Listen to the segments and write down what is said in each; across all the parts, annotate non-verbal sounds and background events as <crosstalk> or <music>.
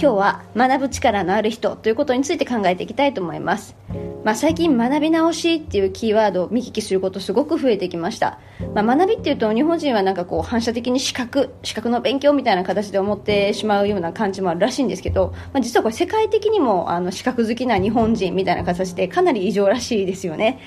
今日は学ぶ力のある人ということについて考えていきたいと思います、まあ、最近学び直しっていうキーワードを見聞きすることすごく増えてきました、まあ、学びっていうと日本人はなんかこう反射的に資格資格の勉強みたいな形で思ってしまうような感じもあるらしいんですけど、まあ、実はこれ世界的にもあの資格好きな日本人みたいな形でかなり異常らしいですよね。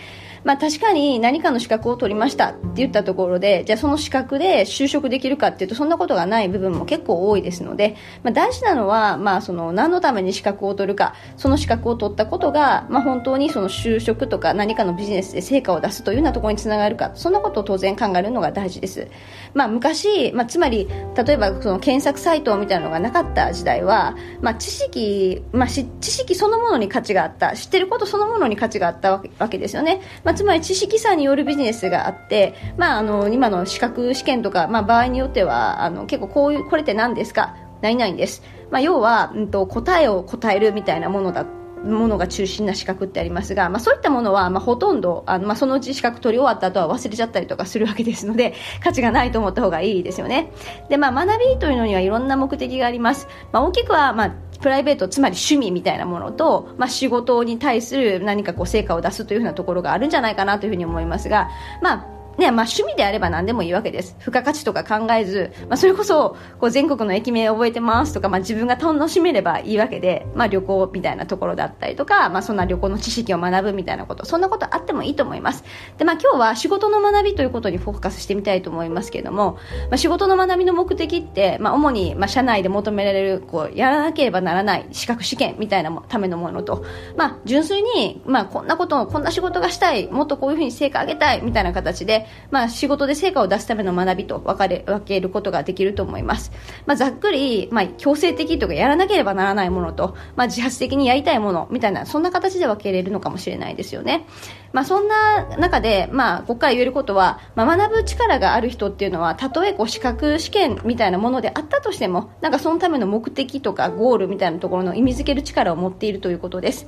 まあ、確かに何かの資格を取りましたって言ったところでじゃあその資格で就職できるかっていうとそんなことがない部分も結構多いですので、まあ、大事なのは、まあ、その何のために資格を取るかその資格を取ったことが、まあ、本当にその就職とか何かのビジネスで成果を出すというようなところにつながるかそんなことを当然考えるのが大事です、まあ、昔、まあ、つまり例えばその検索サイトみたいなのがなかった時代は、まあ、知識、まあ、知識そのものに価値があった知ってることそのものに価値があったわけですよね、ままあ、つまり知識差によるビジネスがあって、まあ、あの今の資格試験とか、まあ、場合によってはあの結構こういうこれって何ですか？何々です、まあ、要は、うんと、答えを答えるみたいなものだものが中心な資格ってありますが、まあ、そういったものは、まあ、ほとんどあの、まあ、そのうち資格取り終わった後は忘れちゃったりとかするわけですので <laughs> 価値がないと思った方がいいですよね。で、まあ、学びというのにはいろんな目的があります、まあ、大きくは、まあプライベートつまり趣味みたいなものと、まあ、仕事に対する何かこう成果を出すというふうなところがあるんじゃないかなというふうに思いますが、まあねまあ、趣味であれば何でもいいわけです。付加価値とか考えず、まあ、それこそこう全国の駅名覚えてますとか、まあ、自分が楽しめればいいわけで、まあ、旅行みたいなところだったりとか、まあ、そんな旅行の知識を学ぶみたいなこと、そんなことあってもいいと思います。で、まあ、今日は仕事の学びということにフォーカスしてみたいと思いますけれども、まあ、仕事の学びの目的って、まあ、主に、まあ、社内で求められる、こう、やらなければならない資格試験みたいなためのものと、まあ、純粋に、まあ、こんなことを、こんな仕事がしたい、もっとこういうふうに成果上げたいみたいな形で、まあ、仕事で成果を出すための学びと分かれ分けることができると思います、まあ、ざっくり、まあ、強制的とかやらなければならないものと、まあ、自発的にやりたいものみたいなそんな形で分けれるのかもしれないですよね、まあ、そんな中で、まあ、ここから言えることは、まあ、学ぶ力がある人っていうのはたとえこう資格試験みたいなものであったとしてもなんかそのための目的とかゴールみたいなところの意味づける力を持っているということです、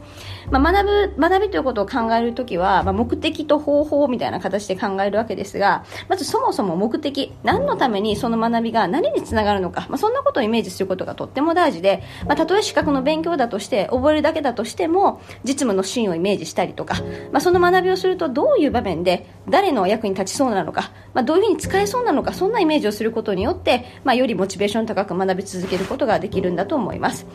まあ、学ぶ学びということを考えるときは、まあ、目的と方法みたいな形で考えるわけですがまずそもそも目的何のためにその学びが何につながるのか、まあ、そんなことをイメージすることがとっても大事で、まあ、たとえ資格の勉強だとして覚えるだけだとしても実務のシーンをイメージしたりとか、まあ、その学びをするとどういう場面で誰の役に立ちそうなのか、まあ、どういうふうに使えそうなのかそんなイメージをすることによって、まあ、よりモチベーション高く学び続けることができるんだと思います。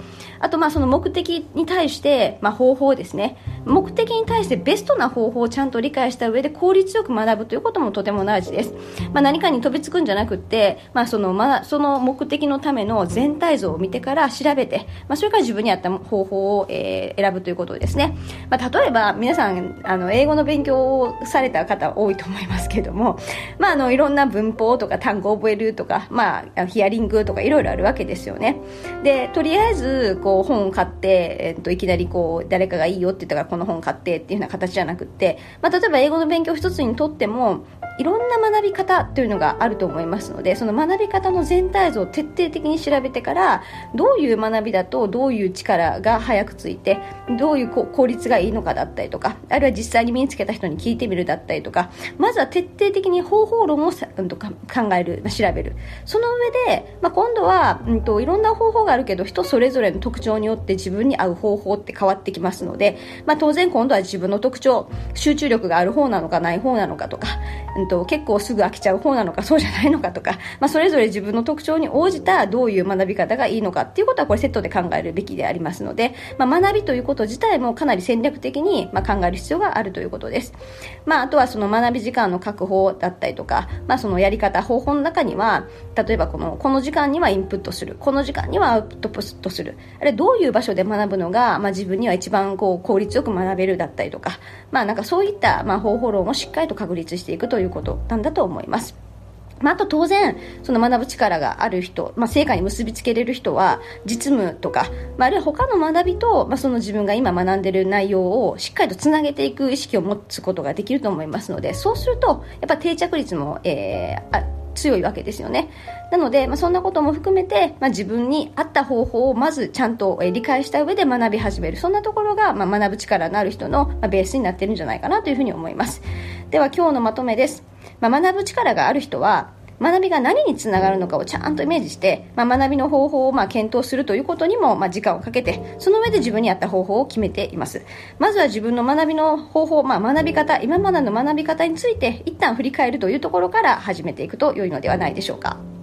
あとまあその目的に対して、まあ、方法ですね。目的に対してベストな方法をちゃんと理解した上で効率よく学ぶということもとても大事です、まあ、何かに飛びつくんじゃなくて、まあ、そのまあその目的のための全体像を見てから調べて、まあ、それから自分に合った方法を、えー、選ぶということですね、まあ、例えば皆さんあの英語の勉強をされた方多いと思いますけども、まあ、あのいろんな文法とか単語を覚えるとか、まあ、ヒアリングとかいろいろあるわけですよね。でとりあえずこう本を買って、えー、といきなりこう誰かがいいよって言ったからこの本買ってっていうような形じゃなくって、まあ、例えば英語の勉強一つにとってもいろんな学び方というのがあると思いますのでその学び方の全体像を徹底的に調べてからどういう学びだとどういう力が早くついてどういう効率がいいのかだったりとかあるいは実際に身につけた人に聞いてみるだったりとかまずは徹底的に方法論を、考える調べる。その上で、まあ、今度は、うんと、いろんな方法があるけど人それぞれの特徴によって自分に合う方法って変わってきますので、まあ、当然今度は自分の特徴集中力がある方なのかない方なのかとか、うんと、結構すぐ飽きちゃう方なのかそうじゃないのかとか、まあ、それぞれ自分の特徴に応じたどういう学び方がいいのかっていうことはこれセットで考えるべきでありますので、まあ、学びということ自体もかなり戦略的にま考える必要があるということです、まあ、あとはその学び時間の確保だったりとか、まあ、そのやり方方法の中には例えばこのこの時間にはインプットするこの時間にはアウトプットするあれどういう場所で学ぶのが、まあ、自分には一番こう効率よく学べるだったりとか、まあ、なんかそういったまあ方法論をしっかりと確立していくということことなんだと思います。まあ、あと当然、その学ぶ力がある人、まあ、成果に結びつけれる人は、実務とか、まあ、あるいは他の学びと、まあ、その自分が今学んでいる内容をしっかりとつなげていく意識を持つことができると思いますので、そうすると、やっぱ定着率も、えー、強いわけですよね。なので、まあ、そんなことも含めて、まあ、自分に合った方法をまずちゃんと理解した上で学び始める。そんなところが、まあ、学ぶ力のある人のベースになってるんじゃないかなというふうに思います。では今日のまとめです。まあ、学ぶ力がある人は学びが何につながるのかをちゃんとイメージして、まあ、学びの方法をまあ検討するということにもまあ時間をかけてその上で自分に合った方法を決めています。まずは自分の学びの方法、まあ、学び方今までの学び方について一旦振り返るというところから始めていくと良いのではないでしょうか。